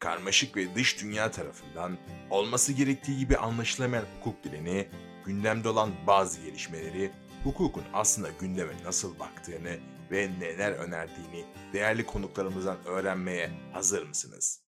karmaşık ve dış dünya tarafından olması gerektiği gibi anlaşılamayan hukuk dilini, gündemde olan bazı gelişmeleri, hukukun aslında gündeme nasıl baktığını ve neler önerdiğini değerli konuklarımızdan öğrenmeye hazır mısınız?